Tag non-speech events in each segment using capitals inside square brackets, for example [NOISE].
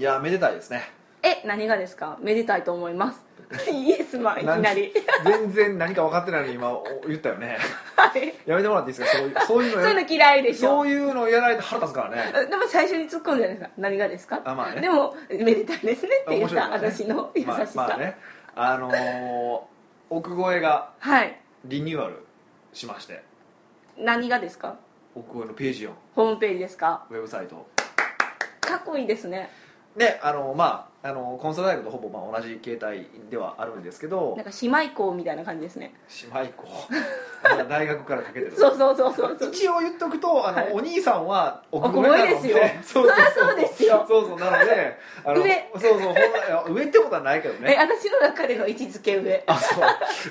いやめでたいですね。え何がですか？めでたいと思います。[LAUGHS] イエスマンいきなり。全然何か分かってないのに今お言ったよね。はい。やめてもらっていいですか？そういうそういうのやそういうの嫌いでしょ。そういうのやられて腹立つからね。でも最初に突っ込んでるんですか。何がですか？あまあね。でもめでたいですねって言った、ね。私の [LAUGHS] 優しさ、まあまあね。あのー奥越えがはい。リニューアルしまして。何がですか？奥越えのページ4ホームページですか？ウェブサイト。かっこいいですねであのまああのコンサル大学とほぼまあ同じ形態ではあるんですけど。なんか姉妹校みたいな感じですね。姉妹校大学からかけてる。[LAUGHS] そうそうそうそう一応言っとくとあの、はい。お兄さんは奥奥越えですよそうそうそう。ですよ。そうそうなのであの上。そうそうほん上ってことはないけどえね私の中での位置づけ上。あそう。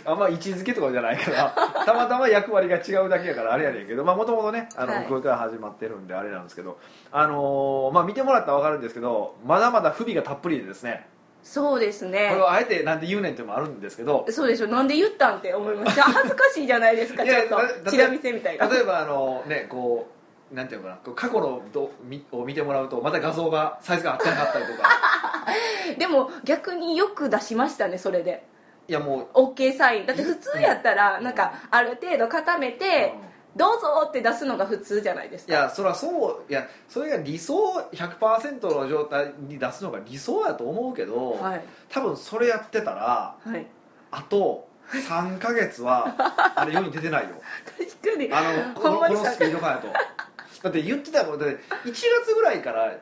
あんま位置づけとかじゃないから。[LAUGHS] たまたま役割が違うだけやからあれやねんけど。もともとねあの、はい。奥越えから始まってるんであれなんですけど。あのーまあ見てもらったら分かるんですけどまだまだ不備がたっぷりでですねそうですこねれをあえてなんで言うねんってもあるんですけど。そうでしょなんで言ったんって思いました。[LAUGHS] 恥ずかしいじゃないですかちょっと。チラ見せみたいな。例えばあのねこうなんていうのかなこう過去のどみを見てもらうとまた画像がサイズが合ってなかったりとか。[LAUGHS] でも逆によく出しましたねそれで。いやもう。OK サイン。だって普通やったらなんかある程度固めて「どうぞ」って出すのが普通じゃないですか。いやそれはそういやそれが理想100%の状態に出すのが理想やと思うけど、はい。多分それやってたらはい。あと3ヶ月は [LAUGHS] あれ世に出てないよ。確かに。あのこのこのスピード感やと。だって言ってたもん。だって1月ぐらいから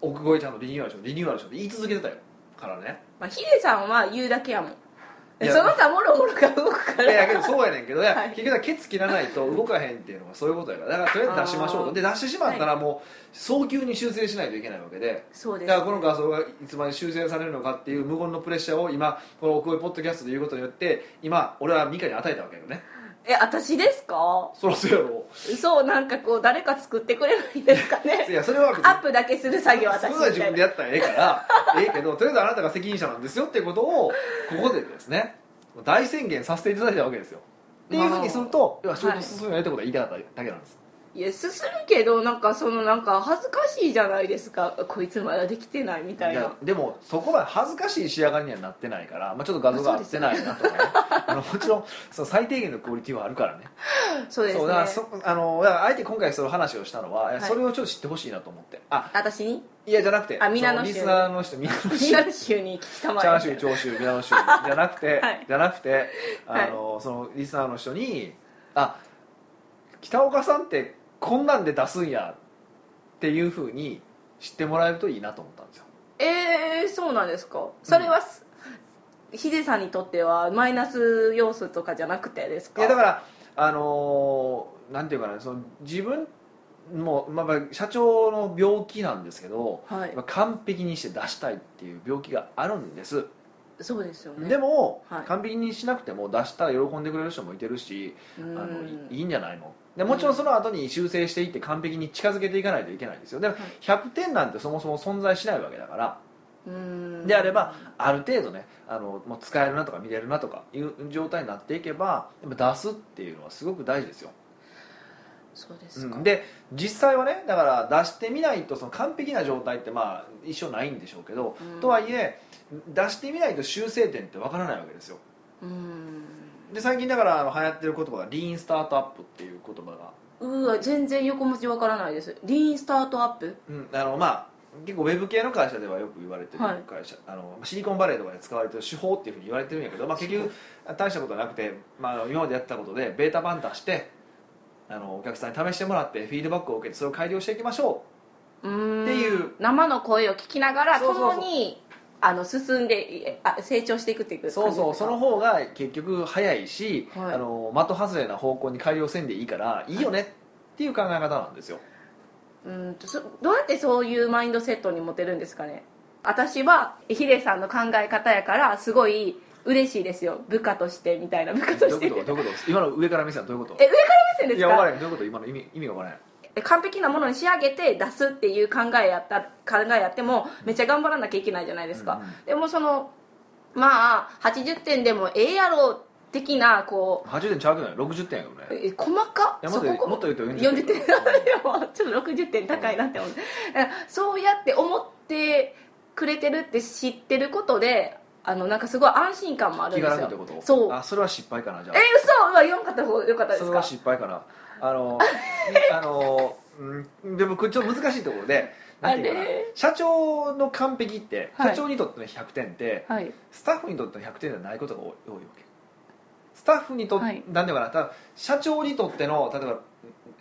奥越えちゃんとリニューアルしようリニューアルしようって言い続けてたよ。からね。まあ、ヒデさんは言うだけやもんその他もろもろが動くから。いやけどそうやねんけど、はい。結局はケツ切らないと動かへんっていうのがそういうことやから。だからとりあえず出しましょうと。で出してしまったらもう早急に修正しないといけないわけ。でそうですだからこの画像がいつまで修正されるのかっていう無言のプレッシャーを今この奥越えポッドキャストで言うことによって今俺はミカに与えたわけよねえ私ですか？そらそうやろ。そうなんかこう誰か作ってくれないですか [LAUGHS] いねやそれはアップだけする作業私自分でやったらええから [LAUGHS] ええけどとりあえずあなたが責任者なんですよっていうことをここでですね大宣言させていただいたわけですよ。っていうふうにすると要は仕事進むよねってことは言いたかっただけなんです。いやすするけどなんかそのなんか恥ずかしいじゃないですか。こいつまだできてないみたいな。でもそこまで恥ずかしい仕上がりにはなってないから、まあ、ちょっと画像が合ってないなとかね。あのもちろんその最低限のクオリティはあるからね。そうですね。そうだからそあのだからあえて今回その話をしたのは、いそれをちょっと知ってほしいなと思って。あ私に？いやじゃなくてあ皆の衆そリスナーの人皆のミ衆ナル州に聞きたまえ。チャーシュー長州皆の州じゃなくて、はい。じゃなくてあの、そのリスナーの人にあ北岡さんってこんなんで出すんやっていうふうに知ってもらえるといいなと思ったんですよ。えー、そうなんですか？それは、ヒデさんにとってはマイナス要素とかじゃなくてですか？いやだからあのーなんていうかなその自分も、まあ、まあ社長の病気なんですけど、はい。まあ完璧にして出したいっていう病気があるんです、そうですよね。でも、はい。完璧にしなくても出したら喜んでくれる人もいてるしうあのいいんじゃないの？でもちろんその後に修正していって完璧に近づけていかないといけないんですよ。でもはい。100点なんてそもそも存在しないわけだからうん。であればある程度ねあのもう使えるなとか見れるなとかいう状態になっていけば出すっていうのはすごく大事ですよ、そうですか、うん。で実際はねだから出してみないとその完璧な状態ってまあ一生ないんでしょうけど、うん。とはいえ出してみないと修正点ってわからないわけですよ。うんで最近だから流行ってる言葉がリーンスタートアップっていう言葉が。うわ全然横文字わからないです。リーンスタートアップ？うん、あのまあ結構ウェブ系の会社ではよく言われてるはい。会社、あのシリコンバレーとかで使われてる手法っていうふうに言われてるんやけど、まあ、結局大したことはなくて、まあ今までやってたことでベータ版出してあのお客さんに試してもらってフィードバックを受けてそれを改良していきましょうっていう。生の声を聞きながらそうそうそう。共にあの進んであ成長していくっていうそうそうその方が結局早いし、はい。あの的外れな方向に改良せんでいいからいいよねっていう考え方なんですよ。うんとそどうやってそういうマインドセットに持てるんですかね？私はヒデさんの考え方やからすごい嬉しいですよ。部下としてみたいな。部下として。どういうこと？今の上から目線はどういうこと？え上から目線ですか？いや分からへん。どういうこと？今の意味意味が分からへん。え完璧なものに仕上げて出すっていう考えやった考えやってもめっちゃ頑張らなきゃいけないじゃないですか、うんうん。でもそのまあ80点でもええやろ的なこう80点ちゃうけどね60点やけどね。え細か？いやもっとそこもっと言うと40 40点。[LAUGHS] ちょっと60点高いなって思ってだからそうやって思ってくれてるって知ってることであのなんかすごい安心感もあるん気ですよ。が楽ってこと？そう。あそれは失敗かなじゃえあ嘘はよかった方よかったですそれはか失敗かなあの [LAUGHS] あのうんでもこれちょっと難しいところでなんていうかな。社長の完璧ってはい。社長にとっての100点って、はい。スタッフにとっての100点ではないことが多いわけ。スタッフにとって、はい。なんていうかなただ社長にとっての例えば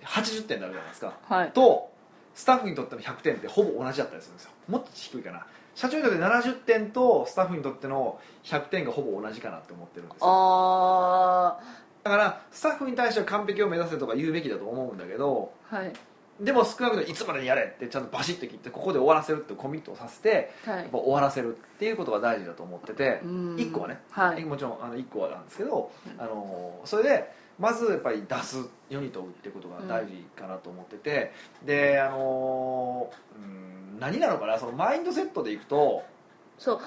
80点になるじゃないですか。はい。とスタッフにとっての100点ってほぼ同じだったりするんですよ。もっと低いかな。社長にとって70点とスタッフにとっての100点がほぼ同じかなって思ってるんですよ。あだからスタッフに対しては完璧を目指せとか言うべきだと思うんだけどあはい。でも少なくともいつまでにやれってちゃんとバシッと切ってここで終わらせるってコミットをさせてはい。やっぱ終わらせるっていうことが大事だと思っててうん。1個はねはいもちろんあの1個はなんですけど、あのそれでまずやっぱり出す世に問うってことが大事かなと思ってて、であのうん何なのかなそのマインドセットでいくとそう。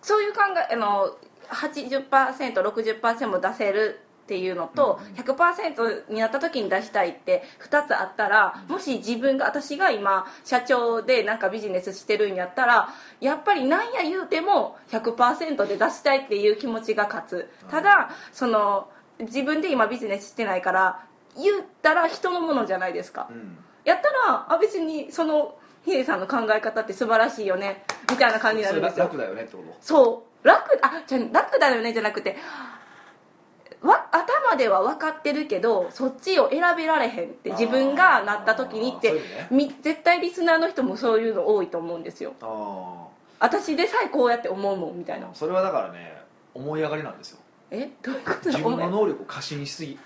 そういう考えあの 80%60% も出せるっていうのと、うん。100%になった時に出したいって2つあったらもし自分が私が今社長でなんかビジネスしてるんやったらやっぱりなんや言うても100%で出したいっていう気持ちが勝つ。うん。ただその自分で今ビジネスしてないから言ったら人のものじゃないですか。うん。やったらあ別にそのヒデさんの考え方って素晴らしいよねみたいな感じになるんですよ。楽だよねってこと？そう。楽あじゃあ楽だよねじゃなくてわ頭では分かってるけどそっちを選べられへんって自分がなった時にってね。み絶対リスナーの人もそういうの多いと思うんですよ。あ私でさえこうやって思うもんみたいな。あそれはだからね思い上がりなんですよ。え？どういうこと？自分の能力を過信しすぎ。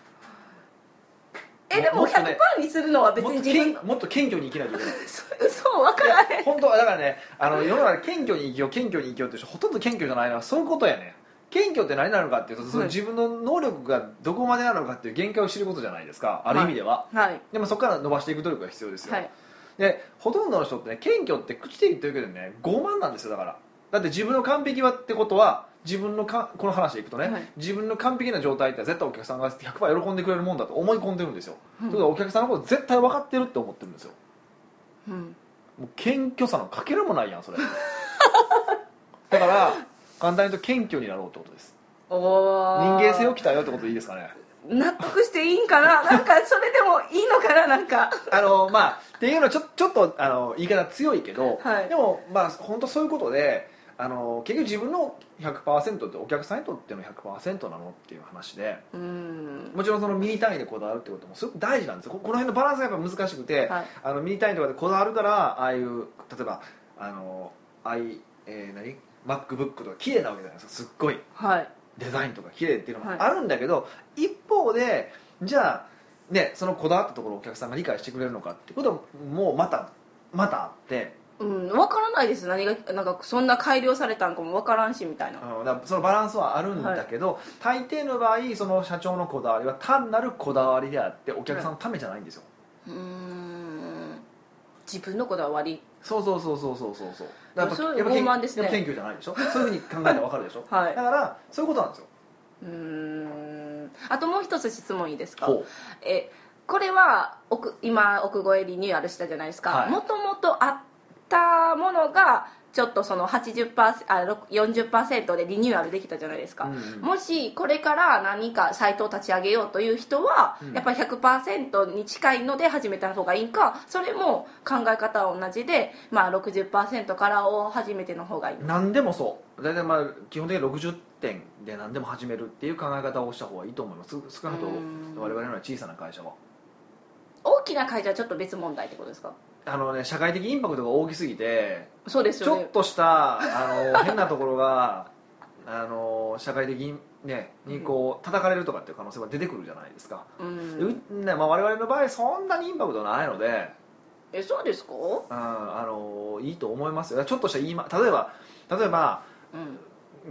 えでももっとね100%にするのは別に自分もっと謙虚に生きないといけない。そう分からへん。本当はだからねあの世の中で謙虚に生きよう謙虚に生きようって人ほとんど謙虚じゃないのはそういうことやね謙虚って何なのかっていうと、そのはい自分の能力がどこまでなのかっていう限界を知ることじゃないですか。ある意味では、はい。でもそこから伸ばしていく努力が必要ですよ、はい。でほとんどの人ってね謙虚って口で言ってるけどね傲慢なんですよだから。だって自分の完璧はってことは自分のかこの話でいくとね、はい。自分の完璧な状態って絶対お客さんが100%喜んでくれるもんだと思い込んでるんですよ、うん。ということはお客さんのこと絶対分かってるって思ってるんですよ。うん。もう謙虚さのかけらもないやんそれ。[LAUGHS] だから簡単に言うと謙虚になろうってことです。お人ー間性を鍛えようってことでいいですかね。納得していいんかな？[LAUGHS] なんかそれでもいいのかな？なんか。あのまあっていうのはちょちょっとあの言い方強いけど、はい。でもまあ本当そういうことであの結局自分の100%ってお客さんにとっての100%なのっていう話でうん。もちろんそのミニ単位でこだわるってこともすごく大事なんですよ。ここの辺のバランスがやっぱ難しくて、はい。あのミニ単位とかでこだわるからああいう例えばあのああい、えー、何？MacBook とか綺麗なわけじゃないですか。すっごい。はい。デザインとか綺麗っていうのもはい。あるんだけど、一方でじゃあねそのこだわったところをお客さんが理解してくれるのかっていうこともまたまたあって。うん分からないです。何がなんかそんな改良されたんかも分からんしみたいな。あのだからそのバランスはあるんだけど、大抵の場合その社長のこだわりは単なるこだわりであってお客さんのためじゃないんですよ、うーん自分のこだわり。そうそうそうそうそうそう。そうだからそういうやっぱ傲慢ですね。やっぱ謙虚じゃないでしょ？そういうふうに考えたら分かるでしょ、[LAUGHS] はい。だからそういうことなんですよ。うーん。あともう一つ質問いいですか？えこれは奥今奥越えリニューアルしたじゃないですはい。かもともとあったものがちょっとその80%あろく40%でリニューアルできたじゃないですか、うんうん。もしこれから何かサイトを立ち上げようという人は、うん。やっぱり100%に近いので始めた方がいいかそれも考え方は同じで、まあ、60%からを始めての方がいい。何でもそう。大体まあ基本的に60点で何でも始めるっていう考え方をした方がいいと思います。少なくともうん。我々のような小さな会社は。大きな会社はちょっと別問題ってことですか？あのね社会的インパクトが大きすぎてそうですよね。ちょっとしたあの変なところが [LAUGHS] あの社会的に,、ね、にこう叩かれるとかっていう可能性は出てくるじゃないですか、うん。うねまあ、我々の場合そんなにインパクトないので、えそうですか？うん、あのいいと思いますよ。ちょっとした言い、ま、例えば例えばうん。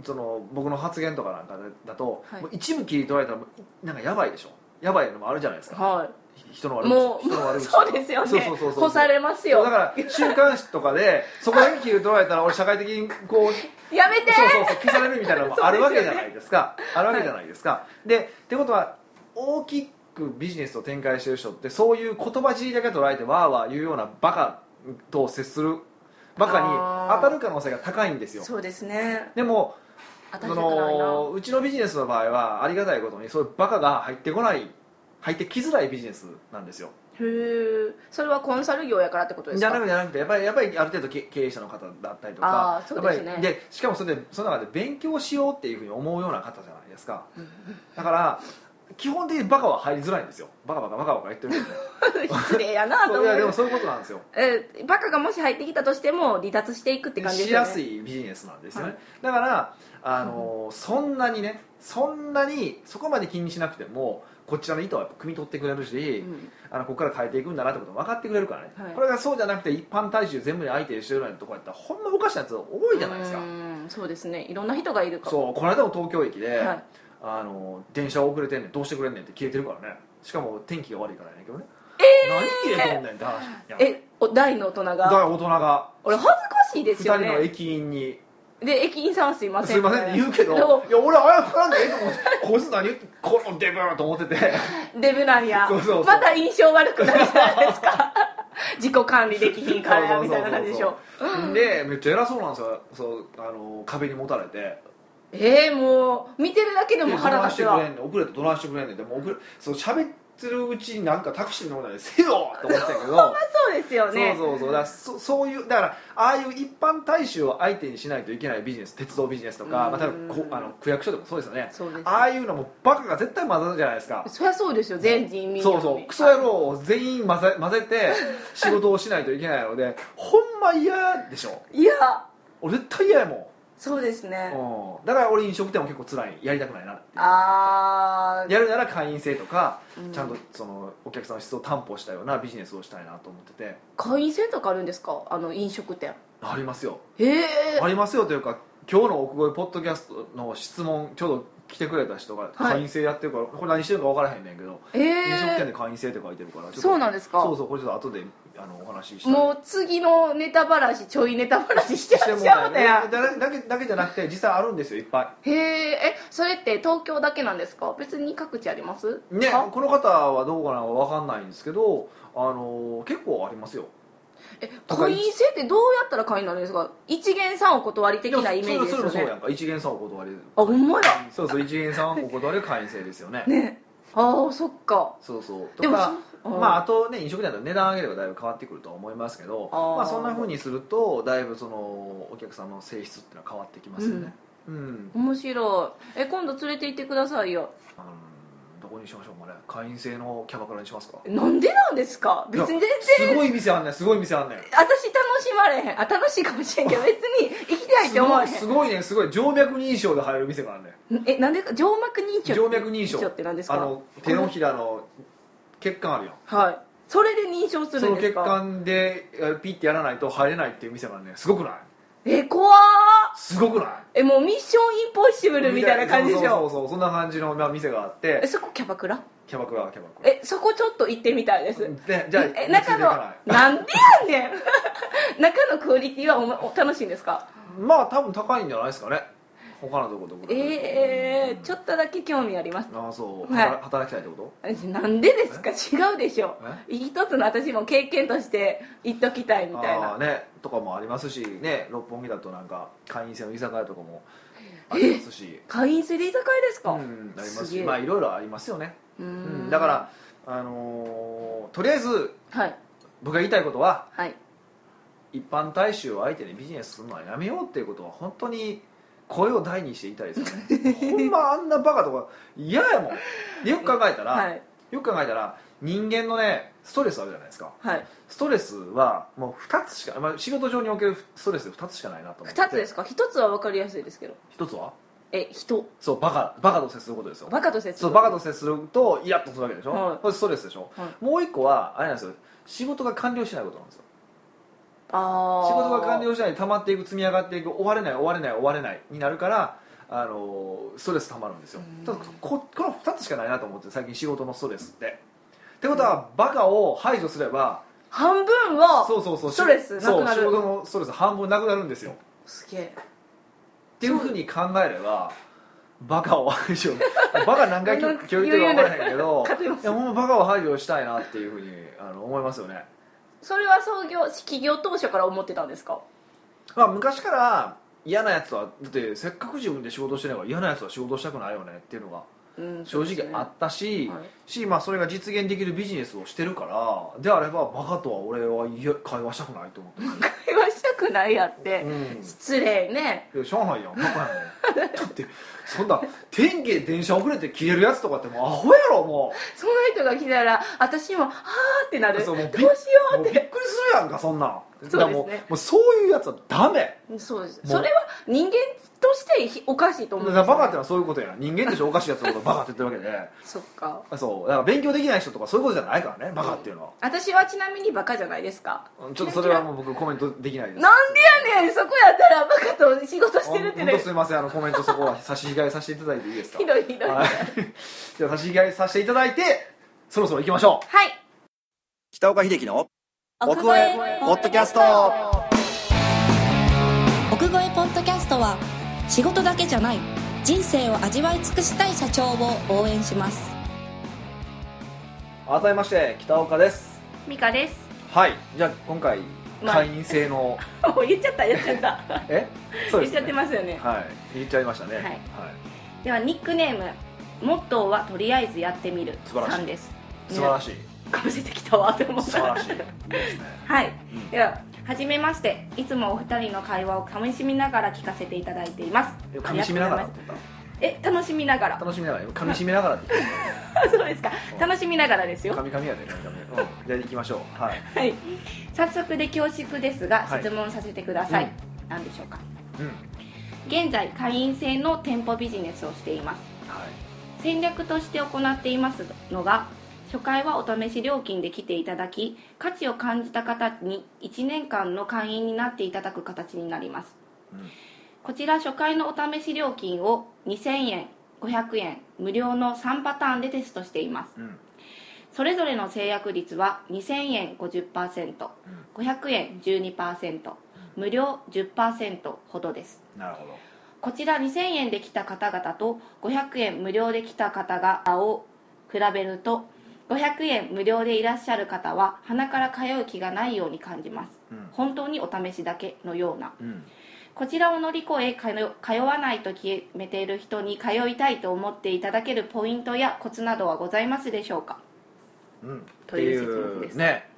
その僕の発言とかなんかだと、はい。一部切り取られたらなんかやばいでしょ。やばいのもあるじゃないですか。はい人の悪口もう人の悪口そうですよね。そうそうそうそう。干されますよ。だから週刊誌とかでそこだけ切り取られたら俺社会的にこうやめて！そうそうそう消されるみたいなのもあるわけじゃないですか。あるわけじゃないですか、でってことは大きくビジネスを展開してる人ってそういう言葉尻だけ捉えてわーわー言うようなバカと接するバカに当たる可能性が高いんですよ。そうですね。でもそのうちのビジネスの場合はありがたいことにそういうバカが入ってこない入ってきづらいビジネスなんですよ。へえそれはコンサル業やからってことですか？じゃなくてじゃなくてやっぱりやっぱりある程度け経営者の方だったりとあかーそうですね。でしかもそれでその中で勉強しようっていうふうに思うような方じゃないですか。だから基本的にバカは入りづらいんですよ。バカバカバカバカ言ってるんで。[LAUGHS] 失礼やなと思いやでもそういうことなんですよ。えーバカがもし入ってきたとしても離脱していくって感じですよね。しやすいビジネスなんですよね、はい。だからあの、そんなにねそんなにそこまで気にしなくてもこちらの意図はやっぱ汲み取ってくれるし、うん。あのここから変えていくんだなってことも分かってくれるからね、はい。これがそうじゃなくて一般大衆全部に相手してるようなとこやったらほんまおかしなやつ多いじゃないですか。うんそうですね。いろんな人がいるから。そうこの間も東京駅で、はい。あの電車遅れてんねんどうしてくれんねんって消えてるからね。しかも天気が悪いからやねんけどね、何消えとんねんって話えお大の大人が。だから大人が。俺恥ずかしいです2よね。人の駅員にで駅員さんすいません。すいません言うけどいや俺謝らんでええと思ってこいつ何言ってこのデブと思ってて。デブなんや。そうそうそう。また印象悪くなるじゃないですか。[LAUGHS] 自己管理できひんからやみたいな感じでしょ。でめっちゃ偉そうなんですよ。そうあの壁に持たれて。えー、もう見てるだけでもど腹立つわ。遅れてどないしてくれんねん。でも遅れそう喋ってるうちになんかタクシー乗るのにせよって思ってたけど。[LAUGHS] そうですよね。そうそうそう。だからそそういうだからああいう一般大衆を相手にしないといけないビジネス鉄道ビジネスとか、うん。まあ、多分こあの区役所でもそうですよね。そうです。ああいうのもバカが絶対混ざるじゃないですか。そりゃそうですよ。全人民そうそう。クソ野郎を全員混ぜ混ぜて仕事をしないといけないのでほんま嫌でしょ。いや。俺絶対嫌やもそうですね。ん、うん、だから俺飲食店も結構辛い。やりたくないなっていうあやるなら会員制とか、うん。ちゃんとそのお客さんの質を担保したようなビジネスをしたいなと思ってて。会員制とかあるんですか？あの飲食店。ありますよ。へえ。ありますよというか今日の奥越ポッドキャストの質問ちょうど来てくれた人が会員制やってるから、これ何してるか分からへんねんけど、え。飲食店えで会員制って書いてるからちょっとそうなんですか？そうそうこれちょっと後であのお話ししもう次のネタばらしちょいネタばらしして [LAUGHS] してもらっしゃらいるんだよだだけだけじゃなくて実際あるんですよいっぱへええそれって東京だけなんですか？別に各地あります？いねかこの方はどうかな分かんないんですけどあの結構ありますよ。え会員制ってどうやったら会員になるんですか？一元さんお断り的なイメージですよそれもそうやねんか。一元さんお断り。あほんまや。そうそう一元さんお断り会員制ですよね。ね。ああそっか。そうそう。でもまああとね飲食店だと値段上げればだいぶ変わってくるとは思いますけどまあそんなふうにするとだいぶそのお客さんの性質っていうのは変わってきますよね。うん、面白い。え今度連れて行ってくださいよ。うんどこにしましょうかね会員制のキャバクラにしますか。なんでなんですか？別に全然。すごい店あんねんすごい店あんねん。私楽しまれへん。あ楽しいかもしれんけど別に行きたいって思われへん。すごいね。すごい静脈認証で入る店があるねえなんでか？静脈認証静脈認証って何ですか？あの手のひらの血管あるやん。はい。それで認証するんですか？管でえピッてやらないと入れないっていう店がねすごくない？え怖ーすごくない？えもうミッションインポッシブルみたいな感じでしょ？そうそうそうそんな感じの、まあ、店があって。えそこキャバクラ？キャバクラはキャバクラ。えそこちょっと行ってみたいです。でじゃあえ中のなんでやねん！[LAUGHS] 中のクオリティはおもお楽しいんですか？まあ多分高いんじゃないですかね他のとこと比べて。えー、ちょっとだけ興味あります。ああそう、はい。働働きたいってこえなんでですか？違うでしょ。一つの私も経験として言っときたいみとたいな。ね。とかもありますしね。六本木だとなんか会員制の居酒屋とかもありますし。会員制で居酒屋ですか、うんありますし。まあいろいろありますよね。うんだからあのーとりあえずはい。僕が言いたいことははい。一般大衆を相手にビジネスするのはやめようっていうことは本当に声を大にして言いたいですよね。ほんまあんなバカとか嫌やもん。でよく考えたら、はい。よく考えたら人間のねストレスあるじゃないですか。はい。ストレスはもう2つしか、まあ、仕事上におけるストレスで2つしかないなと思って2つですか？1つは分かりやすいですけど。1つは？え人。そうバカバカと接することですよ。バカと接するそうバカと接するとイラッとするわけでしょ、はい。これストレスでしょ、はい。もう1個はあれなんですよ。仕事が完了しないことなんですよああ仕事が完了しないで溜まっていく積み上がっていく終われない終われない終われないになるからあのストレス溜まるんですよ。うん。ただここの2つしかないなと思って最近仕事のストレスって。ってことはバカを排除すれば半分はそうそうそうストレスなくなる。そう仕事のストレス半分なくなるんですよ。すげえ。っていうふうに考えればバカを排除。[LAUGHS] バカ何回今あの日言ってるか分からへんけどいやほんまバカを排除したいなっていうふうにあの思いますよねそれは創業企業当初から思ってたんですか？まあ、昔から嫌なやつはだってせっかく自分で仕事してれば嫌なやつは仕事したくないよねっていうのがうん正直あったし、はい。し、まあ、それが実現できるビジネスをしてるからであればバカとは俺はいや会話したくないと思って。[LAUGHS] 会話したくないやって、うん。失礼ね。上海やんバカやね [LAUGHS] だってそんな天気で電車遅れて消えるやつとかってもうアホやろもその人が来たら私も「はあ」ってなる。どうしよそうっうもうびってくりするやんかそんなん。そうですね。もうもうそういうやつはダメ。そうです。それは人間としてひおかしいと思うんですバカってのはそういうことや人間としておかしいやつのことをバカって言ってるわ [LAUGHS] そっか。けでそう。だから勉強できない人とかそういうことじゃないからねバカっていうのは、私はちなみにバカじゃないですか。ちょっとそれはもう僕コメントできないです。なんでやねんそこやったらバカと仕事してるって本ね当すみません。あのコメントそこは差し控えさせていただいていいですか？ひどいひどい。ははい。い、[LAUGHS] じゃあ差し控えさせていただいてそろそろ行きましょう。北岡秀樹の奥越えポッドキャスト。奥越えポッドキャストは仕事だけじゃない。人生を味わい尽くしたい社長を応援します。改めまして北岡です。ミカです。はい。じゃあ今回まあ会員制の [LAUGHS] もう言っちゃった言っちゃった。[LAUGHS] え？そうです、ね、言っちゃってますよね。はい。言っちゃいましたね。はい。ではニックネームモットーはとりあえずやってみる素晴らしい。さんです素晴らしいかぶせてきたわって思った。素晴らしい。ですね。はい、うん。でははじめまして。いつもお二人の会話をかみしみながら聞かせていただいています。噛み締めながらえ楽しみながら。た楽しみながら噛み締めながら [LAUGHS] そうですか。楽しみながらですよ。噛み噛みやで噛み噛みうん。じゃあ行きましょう。はい。はい。早速で恐縮ですがはい。質問させてください、うん。何でしょうか？うん。現在会員制の店舗ビジネスをしています。はい。戦略として行っていますのが初回はお試し料金で来ていただき価値を感じた方に1年間の会員になっていただく形になります。うん。こちら初回のお試し料金を2000円500円無料の3パターンでテストしています。うん。それぞれの制約率は2000円 50%500 円12%無料10%ほどです。なるほど。こちら2000円で来た方々と500円無料で来た方々を比べると500円無料でいらっしゃる方は鼻から通う気がないように感じます。うん。本当にお試しだけのような。うん。こちらを乗り越え通通わないと決めている人に通いたいと思っていただけるポイントやコツなどはございますでしょうか？うん。という説明です。ね。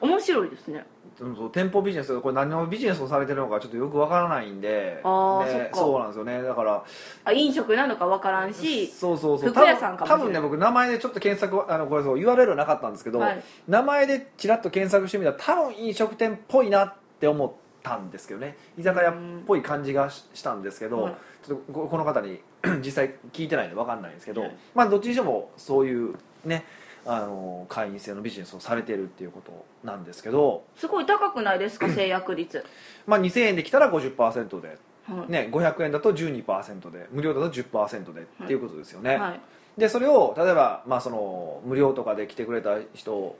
面白いですね。うんそう店舗ビジネスこれ何のビジネスをされてるのかちょっとよくわからないんで。あーねそそうなんですよね。だからあ飲食なのか分からんしそうそうそう。服屋さんかもしれない。多分ね僕名前でちょっと検索あのこれそう URL はなかったんですけど、はい。名前でちらっと検索してみたら多分飲食店っぽいなって思ったんですけどね。居酒屋っぽい感じがししたんですけど、はいちょっとここの方に実際聞いてないんで分かんないんですけど、はい。まあどっちにしてもそういうねあの会員制のビジネスをされてるっていうことなんですけど、すごい高くないですか制約率、[CLEARS THROAT] まあ、2000円で来たら50%で、はい。ね、500円だと12%で無料だと10%でっていうことですよね、はい。でそれを例えば、まあ、その無料とかで来てくれた人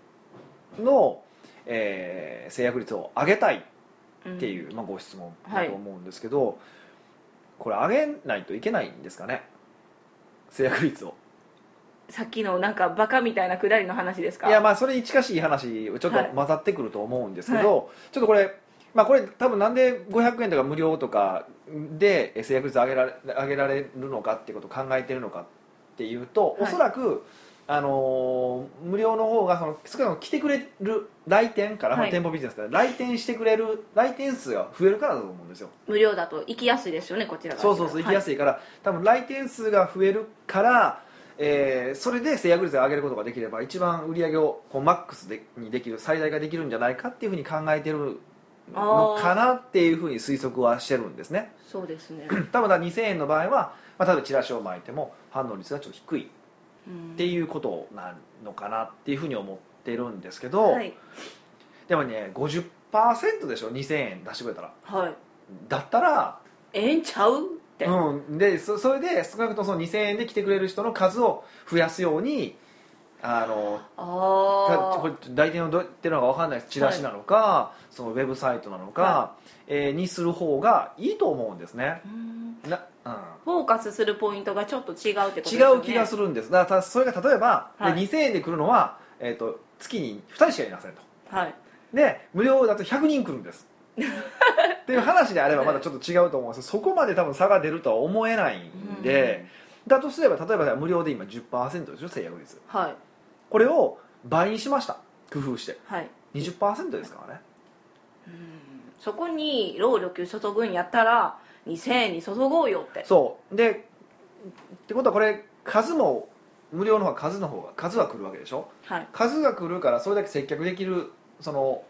の、えー制約率を上げたいっていう、まあ、ご質問だと思うんですけど、これ上げないといけないんですかね？制約率をさっきのなんかバカみたいなくだりの話ですか？いやまあそれに近しい話ちょっとはい。混ざってくると思うんですけど、ちょっとこれまあこれ多分なんで500円とか無料とかでえ制約率上げられ上げられるのかっていうことを考えてるのかっていうと、はい。おそらくあのー無料の方がその少なくとも来てくれる来店から、はい。店舗ビジネスから来店してくれる来店数が増えるからだと思うんですよ。無料だと行きやすいですよねこちらが。そうそうそう行きやすいから、多分来店数が増えるから、えーそれで制約率を上げることができれば一番売り上げをこうマックスでにできる最大化できるんじゃないかっていうふうに考えてるのかなっていうふうに推測はしてるんですね。そうですね。[CLEARS THROAT] 多分だから2000円の場合は、まあ、例えばチラシを巻いても反応率がちょっと低いっていうことなのかなっていうふうに思ってるんですけど、はい。でもね50%でしょ？2000円出してくれたら。はい。だったらええんちゃう？うん、でそそれで少なくともその2000円で来てくれる人の数を増やすようにあのかあこれ来店をどうやってるのか分かんないですチラシなのか、そのウェブサイトなのか、はえーにする方がいいと思うんですね。あ、うん。な、フォーカスするポイントがちょっと違うってことですね。違う気がするんです。だからたそれが例えば、ではい。2000円で来るのは、えー、と月に2人しかいませんと。はい。で無料だと100人来るんですっていう話であればまだちょっと違うと思うんですそこまで多分差が出るとは思えないんで、だとすれば例えば無料で今10%でしょ制約率。はい。これを倍にしました。工夫して。はい。20%ですからね。そこに労力注ぐんやったら2000円に注ごうよって。そう。でってことはこれ数も無料の方が数の方が数は来るわけでしょ。はい。数が来るからそれだけ接客できるその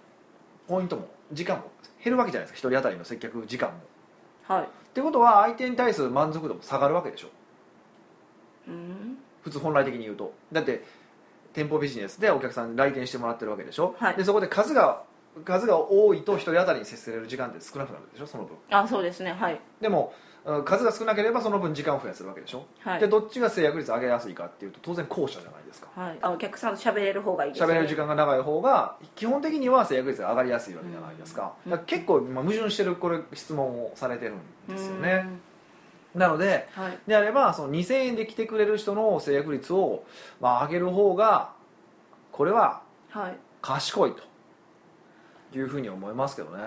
ポイントも時間も減るわけじゃないですか1人当たりの接客時間も。はい。ってことは相手に対する満足度も下がるわけでしょ。うん。普通本来的に言うと。だって店舗ビジネスでお客さんに来店してもらってるわけでしょ、はい。でそこで数が数が多いと1人当たりに接せれる時間って少なくなるでしょその分。あそうですねはい。でもうん数が少なければその分時間を増やせるわけでしょ、はい。でどっちが制約率上げやすいかっていうと当然後者じゃないですか。はい。あお客さんと喋れる方がいいですね。喋れる時間が長い方が基本的には制約率が上がりやすいわけじゃないですか,、から結構今矛盾してるこれ質問をされてるんですよね。なのでうんはい。であればその2000円で来てくれる人の制約率を、まあ、上げる方がこれははい。賢いというふうに思いますけどね。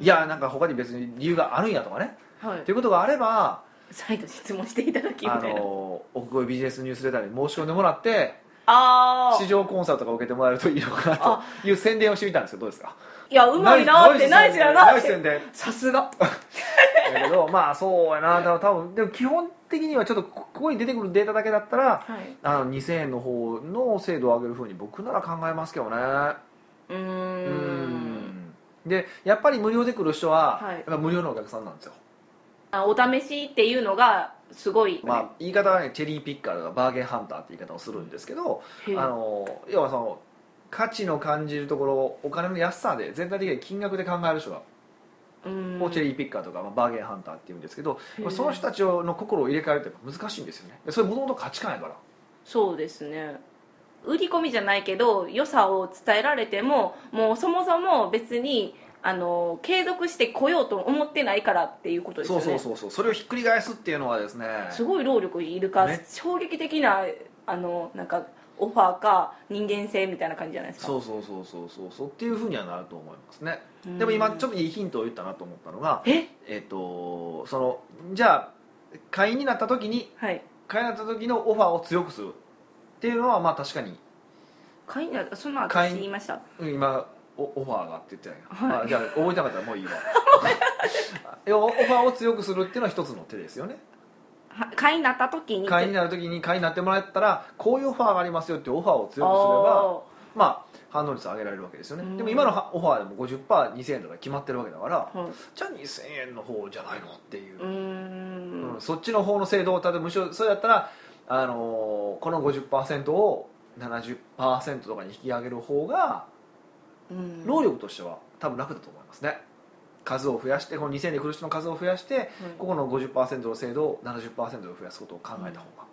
いやなんか他に別に理由があるんやとかねはい。ということがあれば再度質問していただきたいな。の奥越ビジネスニュースレターに申し込んでもらってあ市場コンサルとか受けてもらえるといいのかなという宣伝をしてみたんですけどどうですか？いやうまいなってナイスやなってナイス宣伝さすが。だけどまあそうやな。多分でも基本的にはちょっとこここに出てくるデータだけだったらはい。あの2000円の方の精度を上げるふうに僕なら考えますけどね。うん。でやっぱり無料で来る人は、はい。やっぱ無料のお客さんなんですよ。あお試しっていうのがすごい、まあ、言い方はねチェリーピッカーとかバーゲンハンターって言い方をするんですけどあの要はその価値の感じるところお金の安さで全体的に金額で考える人が、うん。をチェリーピッカーとか、まあ、バーゲンハンターっていうんですけどその人たちの心を入れ替えるって難しいんですよね。でそれもともと価値観やから。そうですね。売り込みじゃないけど良さを伝えられてももうそもそも別にあの継続して来ようと思ってないからっていうことですよね。そうそうそうそう。それをひっくり返すっていうのはですねすごい労力いるか、ね衝撃的なあのなんかオファーか人間性みたいな感じじゃないですか。そうそうそうそうそう。そうっていうふうにはなると思いますね。うん。でも今ちょっといいヒントを言ったなと思ったのがえ？えっ、とそのじゃあ会員になった時にはい。会員になった時のオファーを強くするっていうのはまあ確かに。会員だそんな私言いました。うん今オオファーがって言ってないはい。あじゃあ覚えてなかったらもういいわ。[LAUGHS] オファーを強くするっていうのは一つの手ですよね。は会員になった時に。会員になる時に会員になってもらったらこういうオファーがありますよっていうオファーを強くすればまあ反応率上げられるわけですよね。うん。でも今のオファーでも 50%2000 円とか決まってるわけだからあーはい。じゃあ2000円の方じゃないのっていう。うーん。うんそっちの方の制度を例えばむしろそれだったら、あのーこの50%を70%とかに引き上げる方がうん労力としては多分楽だと思いますね。数を増やしてこの2000円で来る人の数を増やして、ここの50%の制度を70%で増やすことを考えた方が、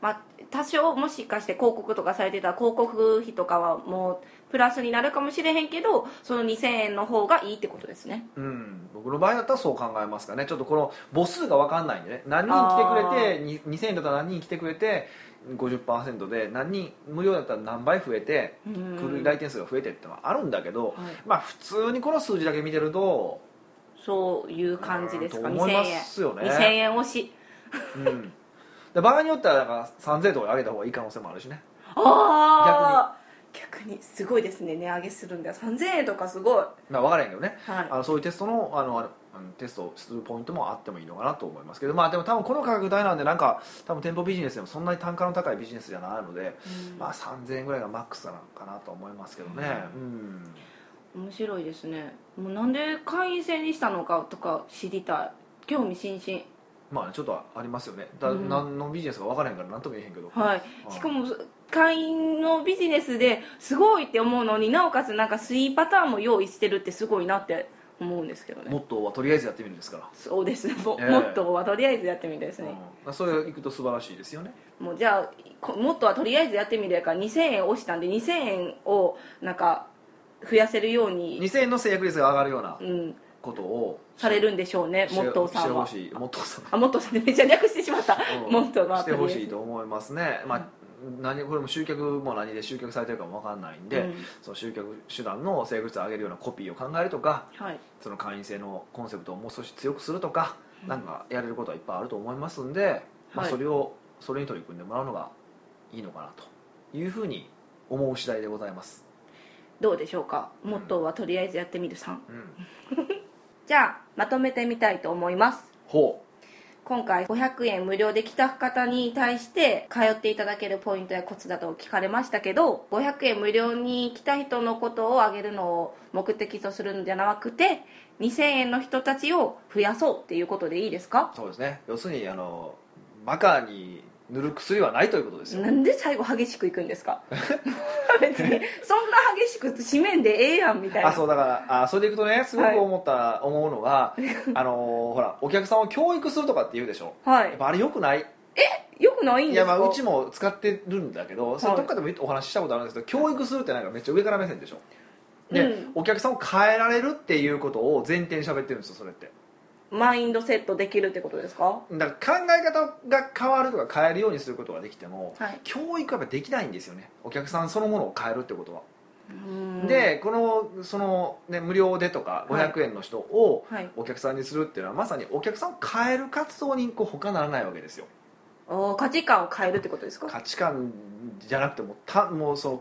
まあ、多少もしかして広告とかされてたら広告費とかはもうプラスになるかもしれへんけどその2000円の方がいいってことですね。うん、僕の場合だったらそう考えますかねちょっとこの母数が分かんないんでね何人来てくれてに2000円だったら何人来てくれて50%で何人無料だったら何倍増えてうん。来る来店数が増えてってのはあるんだけど、はい。まあ普通にこの数字だけ見てると、そういう感じですか。2000うんと思いま円すよね。2000円。推し。うん、で場合によってはだから3000円とか上げた方がいい可能性もあるしね。ああ逆に。すごいですね。値上げするんだよ3000円とかすごい。まあ分からへんけどね。はい。あのそういうテストのあのテストをするポイントもあってもいいのかなと思いますけどまあでも多分この価格帯なんでなんか多分店舗ビジネスでもそんなに単価の高いビジネスじゃないので、うん。まあ3000円ぐらいがマックスなのかなと思いますけどね。うん、面白いですね。もうなんで会員制にしたのかとか知りたい。興味津々。まあねちょっとありますよね。だ、うん。何のビジネスか分からへんから何とも言えへんけど、はい。うん。しかも会員のビジネスですごいって思うのになおかつなんか3パターンも用意してるってすごいなって思うんですけどね。モットーはとりあえずやってみるんですから、そうです。ねも,、ええ。もっとはとりあえずやってみるですね、うん、それいくと素晴らしいですよね。もうじゃあこもっとはとりあえずやってみる。やから2000円押したんで2000円をなんか増やせるように、2000円の制約率が上がるようなうん、ことを。されるんでしょうねモットーさんは。してほしい。モットーさん。あモットーさん。でめっちゃ略してしまった、うん。モットーのアしてほしいと思いますね、まあ、何これも集客も何で集客されてるかも分かんないんで、うん。その集客手段の成功率を上げるようなコピーを考えるとかはい。その会員制のコンセプトをもう少し強くするとか、うん。なんかやれることはいっぱいあると思いますんで、まあ、はい。それをそれに取り組んでもらうのがいいのかなというふうに思う次第でございます、どうでしょうか？モットーはとりあえずやってみるさん。うん、[LAUGHS] じゃあまとめてみたいと思います。ほ今回500円無料で来た方に対して通っていただけるポイントやコツだと聞かれましたけど500円無料に来た人のことをあげるのを目的とするんじゃなくて2000円の人たちを増やそうっていうことでいいですか？そうですね。要するにあのバカに塗る薬はないということですよ。なんで最後激しくいくんですか？[LAUGHS] 別にそんな激しく締めんでええやんみたいな。あそうだからあそれでいくとねすごく思った、思うのが [LAUGHS] あのほらお客さんを教育するとかって言うでしょ。はい。やっぱあれよくない？よくないんいですか？やまあうちも使ってるんだけど、それはいどっかでもお話ししたことあるんですけど教育するってなんかめっちゃ上から目線でしょ。で、うん。お客さんを変えられるっていうことを前提に喋ってるんですよそれってマインドセットできるってことですか？だから考え方が変わるとか変えるようにすることができても、はい。教育はやっぱできないんですよね。お客さんそのものを変えるってことは、うん。でこのその、ね、無料でとかはい。500円の人をはい。お客さんにするっていうのはまさにお客さんを変える活動にこう他ならないわけですよ。おー価値観を変えるってことですか？価値観じゃなくてもたもうその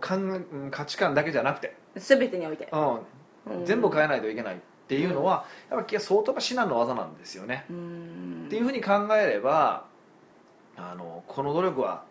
価値観だけじゃなくて、全てにおいて。うん、うん。全部変えないといけない。っていうのは、やっぱ相当至難の技なんですよね、うん。っていうふうに考えればあのこの努力は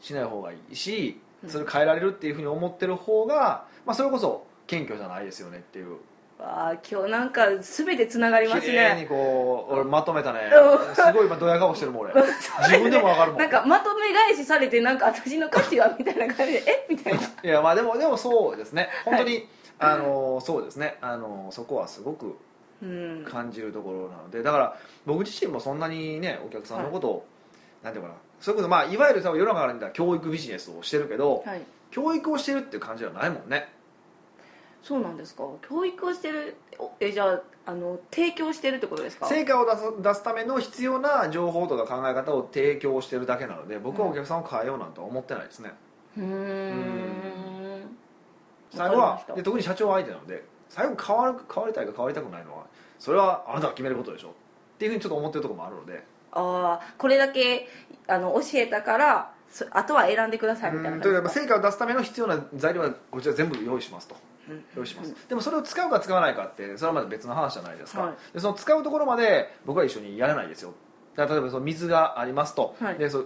しない方がいいしそれを変えられるっていうふうに思ってる方が、まあ、それこそ謙虚じゃないですよねっていう。あー今日なんか全てつながります綺麗にねこう俺まとめたね。うん。すごい今ドヤ顔してるもん俺。自分でもわかるもん。なんかまとめ返しされてなんか私の価値はみたいな感じでえ？みたいな。いやまあでもでもそうですね。本当に、あのそうですね。あのそこはすごくうん。感じるところなのでだから僕自身もそんなにねお客さんのことを、なんていうのかな。それこそまあいわゆるさ世の中から見たら教育ビジネスをしてるけど、はい。教育をしてるっていう感じはないもんね。そうなんですか？教育をしてるおえじゃああの提供してるってことですか？成果を出す出すための必要な情報とか考え方を提供してるだけなので僕はお客さんを変えようなんて思ってないですね、うーん最後はで特に社長相手なので最後変わる変わりたいか変わりたくないのはそれはあなたが決めることでしょ。っていうふうにちょっと思ってるところもあるので。ああこれだけあの教えたからそあとは選んでくださいみたいなうんというか感じですか成果を出すための必要な材料はこちら全部用意しますと。うん用意します、でもそれを使うか使わないかってそれはまた別の話じゃないですか、はい。でその使うところまで僕は一緒にやらないですよ。例えばその水がありますと、はい。でそ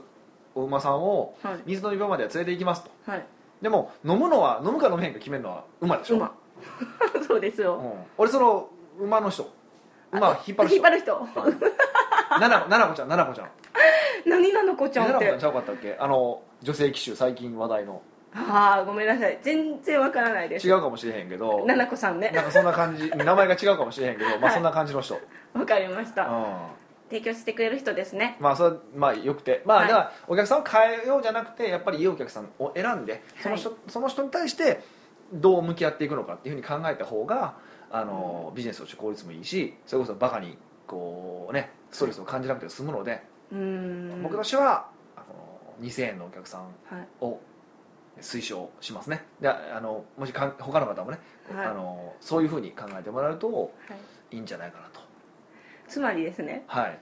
お馬さんをはい。水飲み場までは連れて行きますと。はいでも飲むのは飲むか飲めへんか決めるのは馬でしょ、馬。[LAUGHS] そうですよ、うん、俺その馬の人。馬を引っ張る人。引っ張る人。ななななこちゃんななこちゃん。何なの子ちゃんって？ななこちゃんちゃうかったっけ？あの女性騎手最近話題の。ああごめんなさい。全然わからないです。違うかもしれへんけど。ななこさんね。なんかそんな感じ。名前が違うかもしれへんけど、まあ、はい。そんな感じの人、わかりました。うん提供してくれる人ですね。まあそれはまあよくて。まあはい。だからお客さんを変えようじゃなくてやっぱりいいお客さんを選んでその人,、その人に対してどう向き合っていくのかっていうふうに考えた方があの、ビジネスとして効率もいいしそれこそバカにこうねストレスを感じなくて済むので、うーん。僕としてはあの2000円のお客さんはい。を推奨しますね。であのもしかん他の方もね、はい。あのそういうふうに考えてもらうとはい。いいんじゃないかなとつまりですねはい。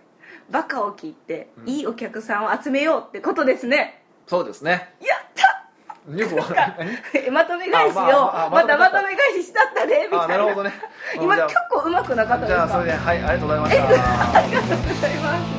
バカを切って、うん。いいお客さんを集めようってことですね。そうですね。やった！よくわかんない。まとめ返しをあまあまあまたままとめとめ返ししたったでみたいな。あなるほどね。今結構うまくなかったですか？じゃあそれではいありがとうございました。[LAUGHS] ありがとうございます